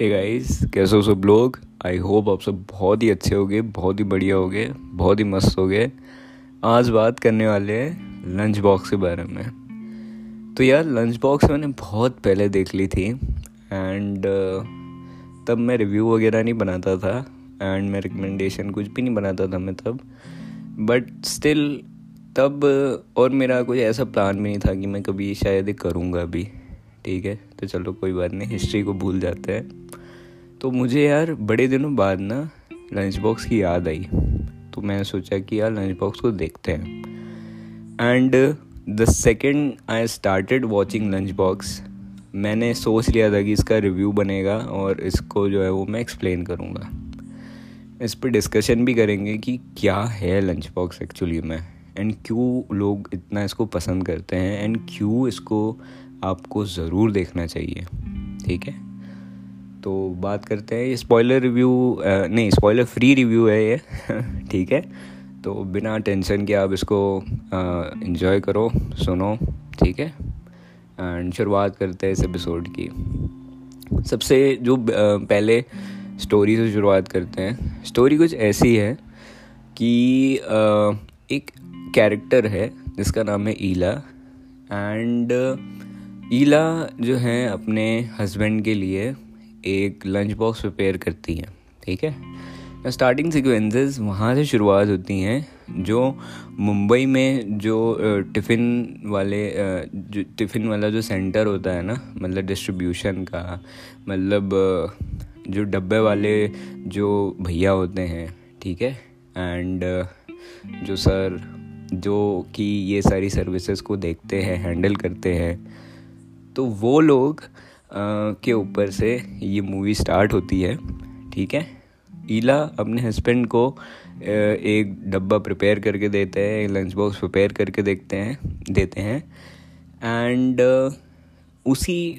Hey guys कैसे हो सब लोग? आई होप आप सब बहुत ही अच्छे होगे बहुत ही बढ़िया होगे बहुत ही मस्त होगे। आज बात करने वाले हैं लंच बॉक्स के बारे में। तो यार लंच बॉक्स मैंने बहुत पहले देख ली थी एंड uh, तब मैं रिव्यू वगैरह नहीं बनाता था एंड मैं रिकमेंडेशन कुछ भी नहीं बनाता था मैं तब। बट स्टिल तब और मेरा कोई ऐसा प्लान भी नहीं था कि मैं कभी शायद करूँगा अभी ठीक है? तो चलो कोई बात नहीं हिस्ट्री को भूल जाते हैं। तो मुझे यार बड़े दिनों बाद ना लंच बॉक्स की याद आई। तो मैंने सोचा कि यार लंच बॉक्स को देखते हैं। And the second I started watching Lunchbox मैंने सोच लिया था कि इसका रिव्यू बनेगा और इसको जो है वो मैं एक्सप्लेन करूँगा। इस पर डिस्कशन भी करेंगे कि क्या है लंच बॉक्स एक्चुअली में। एंड क्यों लोग इतना इसको पसंद करते हैं? एंड क्यों इसको आपको ज़रूर देखना चाहिए? ठीक है? तो बात करते हैं। ये स्पॉइलर रिव्यू नहीं स्पॉयलर फ्री रिव्यू है ये, ठीक है? तो बिना टेंशन के आप इसको इन्जॉय करो, सुनो, ठीक है? एंड शुरुआत करते हैं इस एपिसोड की। सबसे जो पहले स्टोरी से शुरुआत करते हैं। स्टोरी कुछ ऐसी है कि एक कैरेक्टर है, जिसका नाम है ईला एंड ईला जो है अपने हस्बैंड के लिए एक लंच बॉक्स प्रिपेयर करती हैं, ठीक है? स्टार्टिंग सिक्वेंसेस वहाँ से शुरुआत होती हैं, जो मुंबई में जो टिफ़िन वाले जो टिफ़िन वाला जो सेंटर होता है ना मतलब डिस्ट्रीब्यूशन का मतलब जो डब्बे वाले जो भैया होते हैं, ठीक है? एंड जो सर जो कि ये सारी सर्विसेज़ को देखते हैं हैंडल करते हैं तो वो लोग के ऊपर से ये मूवी स्टार्ट होती है, ठीक है? ईला अपने हस्बैंड को एक डब्बा प्रिपेयर करके देते हैं, एक लंच बॉक्स प्रिपेयर करके देखते हैं, देते हैं। एंड उसी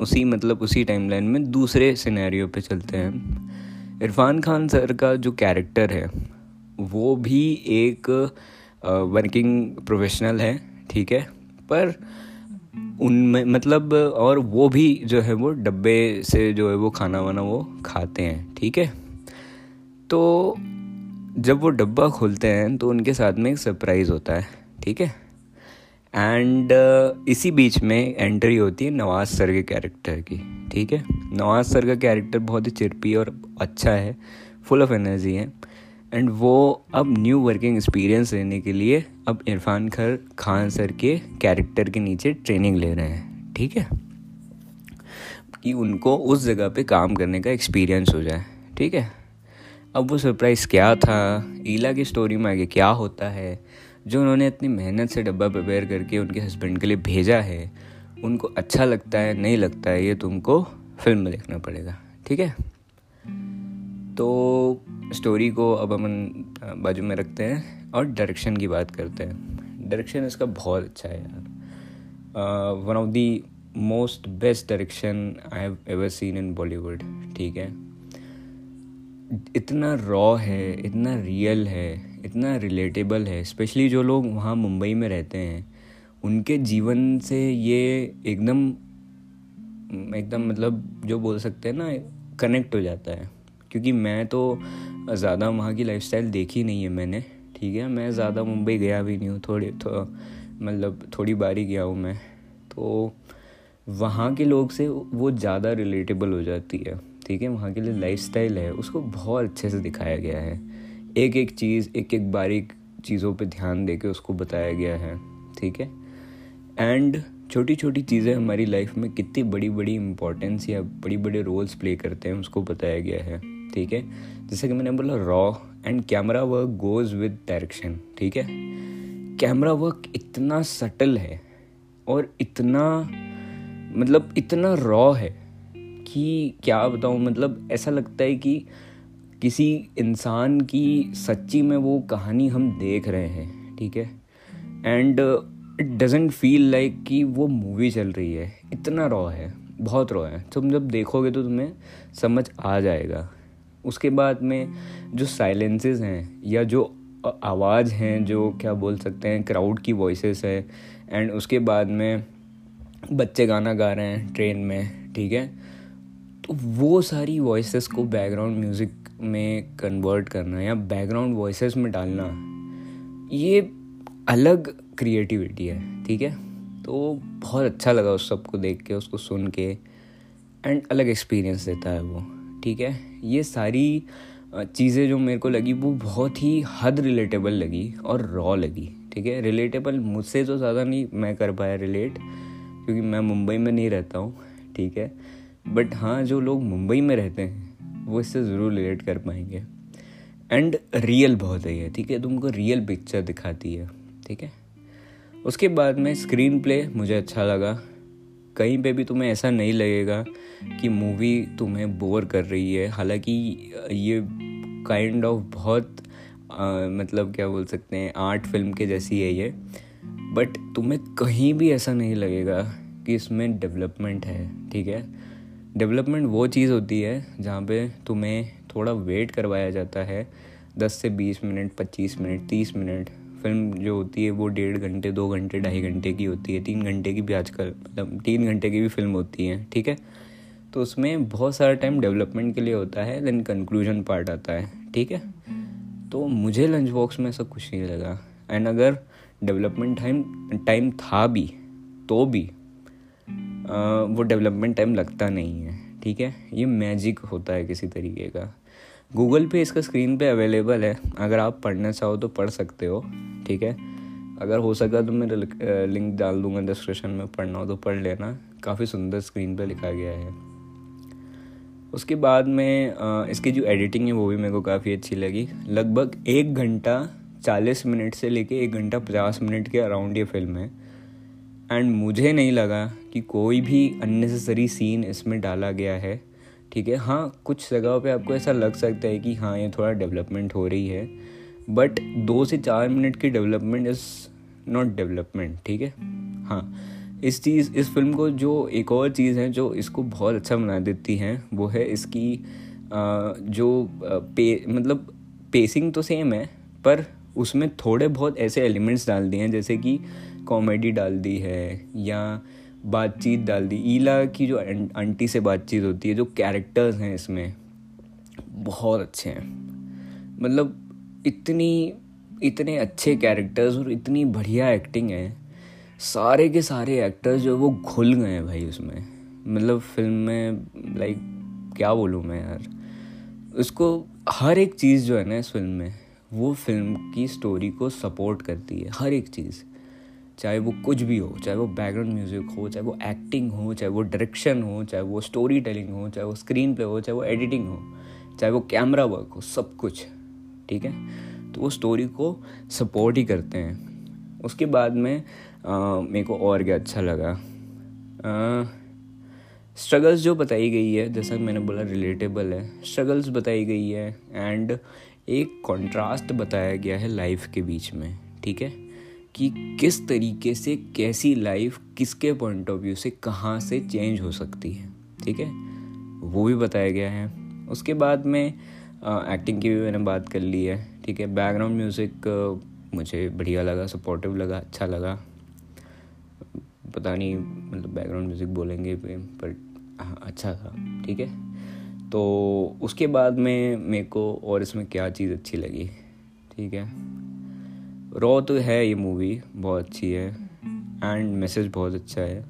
उसी मतलब उसी टाइमलाइन में दूसरे सिनेरियो पे चलते हैं। इरफान खान सर का जो कैरेक्टर है, वो भी एक वर्किंग प्रोफेशनल है, ठीक है? पर उनमें मतलब और वो भी जो है वो डब्बे से जो है वो खाना वाना वो खाते हैं ठीक है? तो जब वो डब्बा खोलते हैं तो उनके साथ में एक सरप्राइज़ होता है ठीक है? एंड uh, इसी बीच में एंट्री होती है नवाज़ सर के कैरेक्टर की ठीक है? नवाज़ सर का कैरेक्टर बहुत ही चिरपी और अच्छा है फुल ऑफ़ एनर्जी है। एंड वो अब न्यू वर्किंग एक्सपीरियंस लेने के लिए अब इरफान खर खान सर के कैरेक्टर के नीचे ट्रेनिंग ले रहे हैं, ठीक है? कि उनको उस जगह पे काम करने का एक्सपीरियंस हो जाए, ठीक है? अब वो सरप्राइज़ क्या था? ईला की स्टोरी में आगे क्या होता है? जो उन्होंने इतनी मेहनत से डब्बा प्रिपेयर करके उनके हस्बैंड के लिए भेजा है, उनको अच्छा लगता है, नहीं लगता है, ये तुमको फ़िल्म में देखना पड़ेगा, ठीक है? तो स्टोरी को अब अपन बाजू में रखते हैं और डायरेक्शन की बात करते हैं। डायरेक्शन इसका बहुत अच्छा है यार। One of the most best direction I have ever seen in Bollywood ठीक है? इतना रॉ है, इतना रियल है, इतना रिलेटेबल है स्पेशली जो लोग वहाँ मुंबई में रहते हैं, उनके जीवन से ये एकदम एकदम मतलब जो बोल सकते हैं ना कनेक्ट हो जाता है। क्योंकि मैं तो ज़्यादा वहाँ की लाइफस्टाइल देखी नहीं है मैंने ठीक है? मैं ज़्यादा मुंबई गया भी नहीं हूँ थोड़े तो मतलब थोड़ी बारी गया हूँ मैं। तो वहाँ के लोग से वो ज़्यादा रिलेटेबल हो जाती है ठीक है? वहाँ के लिए लाइफस्टाइल है उसको बहुत अच्छे से दिखाया गया है। एक एक चीज़ एक एक बारीक चीज़ों पे ध्यान दे के उसको बताया गया है ठीक है? एंड छोटी छोटी चीज़ें हमारी लाइफ में कितनी बड़ी बड़ी इंपॉर्टेंस या बड़ी बड़े रोल्स प्ले करते हैं उसको बताया गया है। ठीक है? जैसे कि मैंने बोला raw and camera work goes with direction ठीक है? कैमरा वर्क इतना सटल है और इतना मतलब इतना रॉ है कि क्या बताऊँ मतलब ऐसा लगता है कि किसी इंसान की सच्ची में वो कहानी हम देख रहे हैं, ठीक है? And it doesn't feel like कि वो मूवी चल रही है। इतना रॉ है, बहुत रॉ है। तुम जब देखोगे तो तुम्हें समझ आ जाएगा। उसके बाद में जो साइलेंसेस हैं या जो आवाज़ हैं जो क्या बोल सकते हैं क्राउड की वॉइसेस है एंड उसके बाद में बच्चे गाना गा रहे हैं ट्रेन में ठीक है? तो वो सारी वॉइसेस को बैकग्राउंड म्यूज़िक में कन्वर्ट करना या बैकग्राउंड वॉइसेस में डालना ये अलग क्रिएटिविटी है ठीक है? तो बहुत अच्छा लगा उस सबको देख के उसको सुन के एंड अलग एक्सपीरियंस देता है वो। ठीक है? ये सारी चीज़ें जो मेरे को लगी, वो बहुत ही हद रिलेटेबल लगी और रॉ लगी, ठीक है? रिलेटेबल मुझसे तो ज़्यादा नहीं मैं कर पाया रिलेट क्योंकि मैं मुंबई में नहीं रहता हूँ, ठीक है? बट हाँ जो लोग मुंबई में रहते हैं, वो इससे ज़रूर रिलेट कर पाएँगे। एंड रियल बहुत है ये, ठीक है? तुमको रियल पिक्चर दिखाती है, ठीक है? उसके बाद में स्क्रीन प्ले मुझे अच्छा लगा। कहीं पे भी तुम्हें ऐसा नहीं लगेगा कि मूवी तुम्हें बोर कर रही है। हालाँकि ये काइंड ऑफ़ बहुत आ, मतलब क्या बोल सकते हैं आर्ट फ़िल्म के जैसी है ये। बट तुम्हें कहीं भी ऐसा नहीं लगेगा कि इसमें डेवलपमेंट है ठीक है? डेवलपमेंट वो चीज़ होती है जहाँ पे तुम्हें थोड़ा वेट करवाया जाता है। दस से बीस मिनट पच्चीस मिनट तीस मिनट फ़िल्म जो होती है वो डेढ़ घंटे दो घंटे ढाई घंटे की होती है तीन घंटे की भी आजकल मतलब तीन घंटे की भी फ़िल्म होती है ठीक है? तो उसमें बहुत सारा टाइम डेवलपमेंट के लिए होता है देन कंक्लूजन पार्ट आता है ठीक है? तो मुझे लंच बॉक्स में ऐसा कुछ नहीं लगा। एंड अगर डेवलपमेंट टाइम टाइम था भी तो भी आ, वो डेवलपमेंट टाइम लगता नहीं है ठीक है? ये मैजिक होता है किसी तरीके का। गूगल पे इसका स्क्रीन पे अवेलेबल है। अगर आप पढ़ना चाहो तो पढ़ सकते हो। ठीक है? अगर हो सका तो मैं लिंक डाल दूँगा डिस्क्रिप्शन में, पढ़ना हो तो पढ़ लेना। काफ़ी सुंदर स्क्रीन पे लिखा गया है। उसके बाद में इसकी जो एडिटिंग है वो भी मेरे को काफ़ी अच्छी लगी। लगभग एक घंटा चालीस मिनट से लेके एक घंटा पचास मिनट के अराउंड ये फ़िल्म है। एंड मुझे नहीं लगा कि कोई भी अननेसेसरी सीन इसमें डाला गया है। ठीक है? हाँ कुछ जगहों पे आपको ऐसा लग सकता है कि हाँ ये थोड़ा डेवलपमेंट हो रही है। बट दो से चार मिनट की डेवलपमेंट इज़ नॉट डेवलपमेंट ठीक है? हाँ। इस चीज़ इस फ़िल्म को जो एक और चीज़ है जो इसको बहुत अच्छा बना देती है वो है इसकी आ, जो पे मतलब पेसिंग तो सेम है पर उसमें थोड़े बहुत ऐसे एलिमेंट्स डाल दिए हैं जैसे कि कॉमेडी डाल दी है या बातचीत डाल दी। ईला की जो आंटी से बातचीत होती है जो कैरेक्टर्स हैं इसमें बहुत अच्छे हैं। मतलब इतनी, इतने अच्छे कैरेक्टर्स और इतनी बढ़िया एक्टिंग है। सारे के सारे एक्टर्स जो वो घुल गए हैं भाई उसमें। मतलब फ़िल्म में लाइक क्या बोलूँ मैं यार? उसको हर एक चीज़ जो है ना इस फ़िल्म में, वो फ़िल्म की स्टोरी को सपोर्ट करती है, हर एक चीज़। चाहे वो कुछ भी हो, चाहे वो बैकग्राउंड म्यूज़िक हो, चाहे वो एक्टिंग हो, चाहे वो डायरेक्शन हो, चाहे वो स्टोरी टेलिंग हो, चाहे वो स्क्रीन प्ले हो, चाहे वो एडिटिंग हो, चाहे वो कैमरा वर्क हो, सब कुछ। ठीक है? तो वो स्टोरी को सपोर्ट ही करते हैं। उसके बाद में मेरे को और क्या अच्छा लगा। स्ट्रगल्स जो बताई गई है, जैसा मैंने बोला रिलेटेबल है स्ट्रगल्स बताई गई है एंड एक कॉन्ट्रास्ट बताया गया है लाइफ के बीच में, ठीक है? कि किस तरीके से, कैसी लाइफ किसके पॉइंट ऑफ़ व्यू से, कहाँ से चेंज हो सकती है, ठीक है? वो भी बताया गया है। उसके बाद में एक्टिंग की भी मैंने बात कर ली है, ठीक है? बैकग्राउंड म्यूज़िक मुझे बढ़िया लगा सपोर्टिव लगा अच्छा लगा। पता नहीं मतलब बैकग्राउंड म्यूज़िक बोलेंगे पर हाँ अच्छा था, ठीक है? तो उसके बाद में मेरे को और इसमें क्या चीज़ अच्छी लगी, ठीक है? रॉ तो है ये मूवी बहुत अच्छी है। एंड मैसेज बहुत अच्छा है।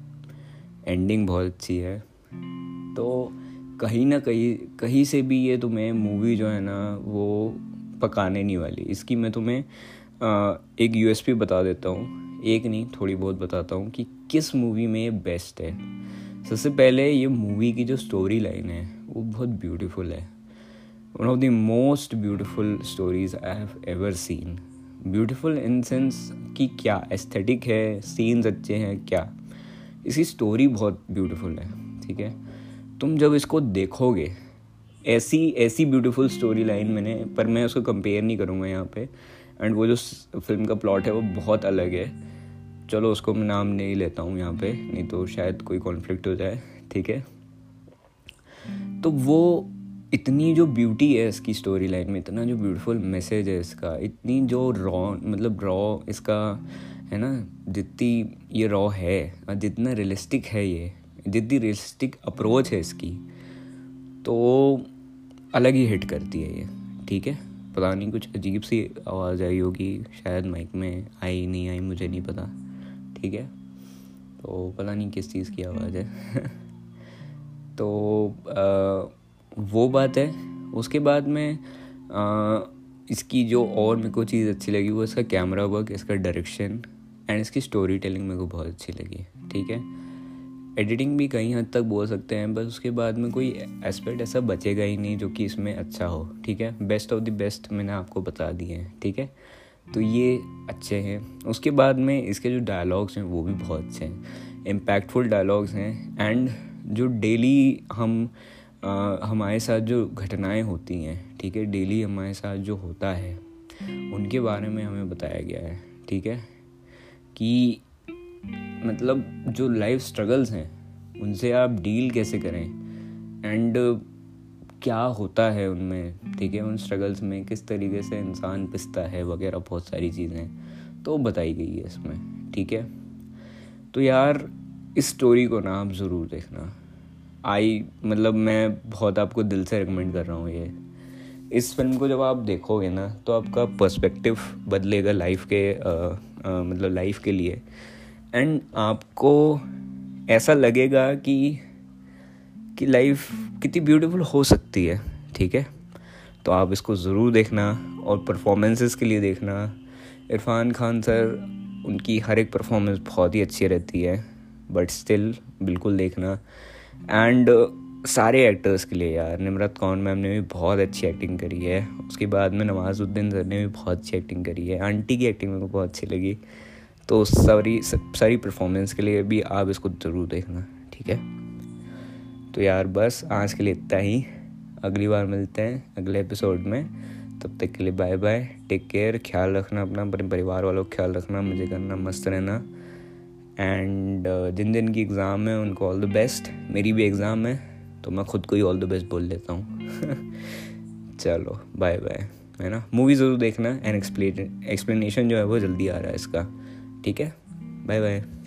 एंडिंग बहुत अच्छी है। तो कहीं ना कहीं कहीं से भी ये तुम्हें मूवी जो है ना, वो पकाने नहीं वाली। इसकी मैं तुम्हें एक यूएसपी बता देता हूँ। एक नहीं, थोड़ी बहुत बताता हूँ कि किस मूवी में ये बेस्ट है। सबसे पहले ये मूवी की जो स्टोरी लाइन है, वो बहुत ब्यूटीफुल है। One of the most beautiful stories I have ever seen beautiful in sense कि क्या एस्थेटिक है सीन्स अच्छे हैं, क्या? इसकी स्टोरी बहुत ब्यूटीफुल है, ठीक है? तुम जब इसको देखोगे, ऐसी ऐसी ब्यूटीफुल स्टोरी लाइन मैंने, पर मैं उसको कंपेयर नहीं करूँगा यहाँ पे। एंड वो जो फ़िल्म का प्लॉट है, वो बहुत अलग है। चलो, उसको मैं नाम नहीं लेता हूँ यहाँ पे, नहीं तो शायद कोई कॉन्फ्लिक्ट हो जाए, ठीक है? तो वो इतनी जो ब्यूटी है इसकी स्टोरी लाइन में, इतना जो ब्यूटीफुल मैसेज है इसका, इतनी जो रॉ मतलब रॉ इसका, है ना, जितनी ये रॉ है, जितना रियलिस्टिक है ये जितनी रियलिस्टिक अप्रोच है इसकी तो अलग ही हिट करती है ये ठीक है? पता नहीं कुछ अजीब सी आवाज़ आई होगी शायद माइक में आई नहीं आई मुझे नहीं पता ठीक है? तो पता नहीं किस चीज़ की आवाज़ है। तो आ, वो बात है। उसके बाद में आ, इसकी जो और मेरे को चीज़ अच्छी लगी वो इसका कैमरा वर्क इसका डायरेक्शन एंड इसकी स्टोरी टेलिंग मेरे को बहुत अच्छी लगी ठीक है? एडिटिंग भी कहीं हद तक बोल सकते हैं बस उसके बाद में कोई एस्पेक्ट ऐसा बचेगा ही नहीं जो कि इसमें अच्छा हो ठीक है? बेस्ट ऑफ़ द बेस्ट मैंने आपको बता दिए हैं ठीक है? तो ये अच्छे हैं। उसके बाद में इसके जो डायलॉग्स हैं वो भी बहुत अच्छे हैं। इम्पैक्टफुल डायलॉग्स हैं एंड जो डेली हम आ, हमारे साथ जो घटनाएँ होती हैं ठीक है? डेली हमारे साथ जो होता है उनके बारे में हमें बताया गया है ठीक है? कि मतलब जो लाइफ स्ट्रगल्स हैं उनसे आप डील कैसे करें? एंड क्या होता है उनमें? ठीक है उन स्ट्रगल्स में किस तरीके से इंसान पिसता है वगैरह बहुत सारी चीज़ें? तो बताई गई है इसमें ठीक है? तो यार इस स्टोरी को ना आप ज़रूर देखना। आई मतलब मैं बहुत आपको दिल से रिकमेंड कर रहा हूँ ये। इस फ़िल्म को जब आप देखोगे ना तो आपका पर्सपेक्टिव बदलेगा लाइफ के आ, आ, मतलब लाइफ के लिए। एंड आपको ऐसा लगेगा कि कि लाइफ कितनी ब्यूटीफुल हो सकती है, ठीक है? तो आप इसको ज़रूर देखना और परफॉर्मेंसेस के लिए देखना। इरफान खान सर, उनकी हर एक परफॉर्मेंस बहुत ही अच्छी रहती है बट स्टिल बिल्कुल देखना। एंड सारे एक्टर्स के लिए यार, निमरत कौन मैम ने भी बहुत अच्छी एक्टिंग करी है। उसके बाद में नवाजुद्दीन सर ने भी बहुत अच्छी एक्टिंग करी है। आंटी की एक्टिंग मेरे को बहुत अच्छी लगी। तो सारी सारी परफॉर्मेंस के लिए भी आप इसको ज़रूर देखना ठीक है? तो यार बस आज के लिए इतना ही। अगली बार मिलते हैं अगले एपिसोड में। तब तक के लिए बाय बाय टेक केयर ख्याल रखना अपना अपने परिवार वालों का ख्याल रखना मुझे करना मस्त रहना। एंड uh, जिन दिन की एग्ज़ाम है उनको ऑल द बेस्ट मेरी भी एग्ज़ाम है तो मैं खुद को ही ऑल द बेस्ट बोल लेता हूँ। चलो बाय बाय है ना? मूवी ज़रूर देखना। एंड एक्सप्लेन एक्सप्लेनेशन जो है वो जल्दी आ रहा है इसका। ठीक है? Bye bye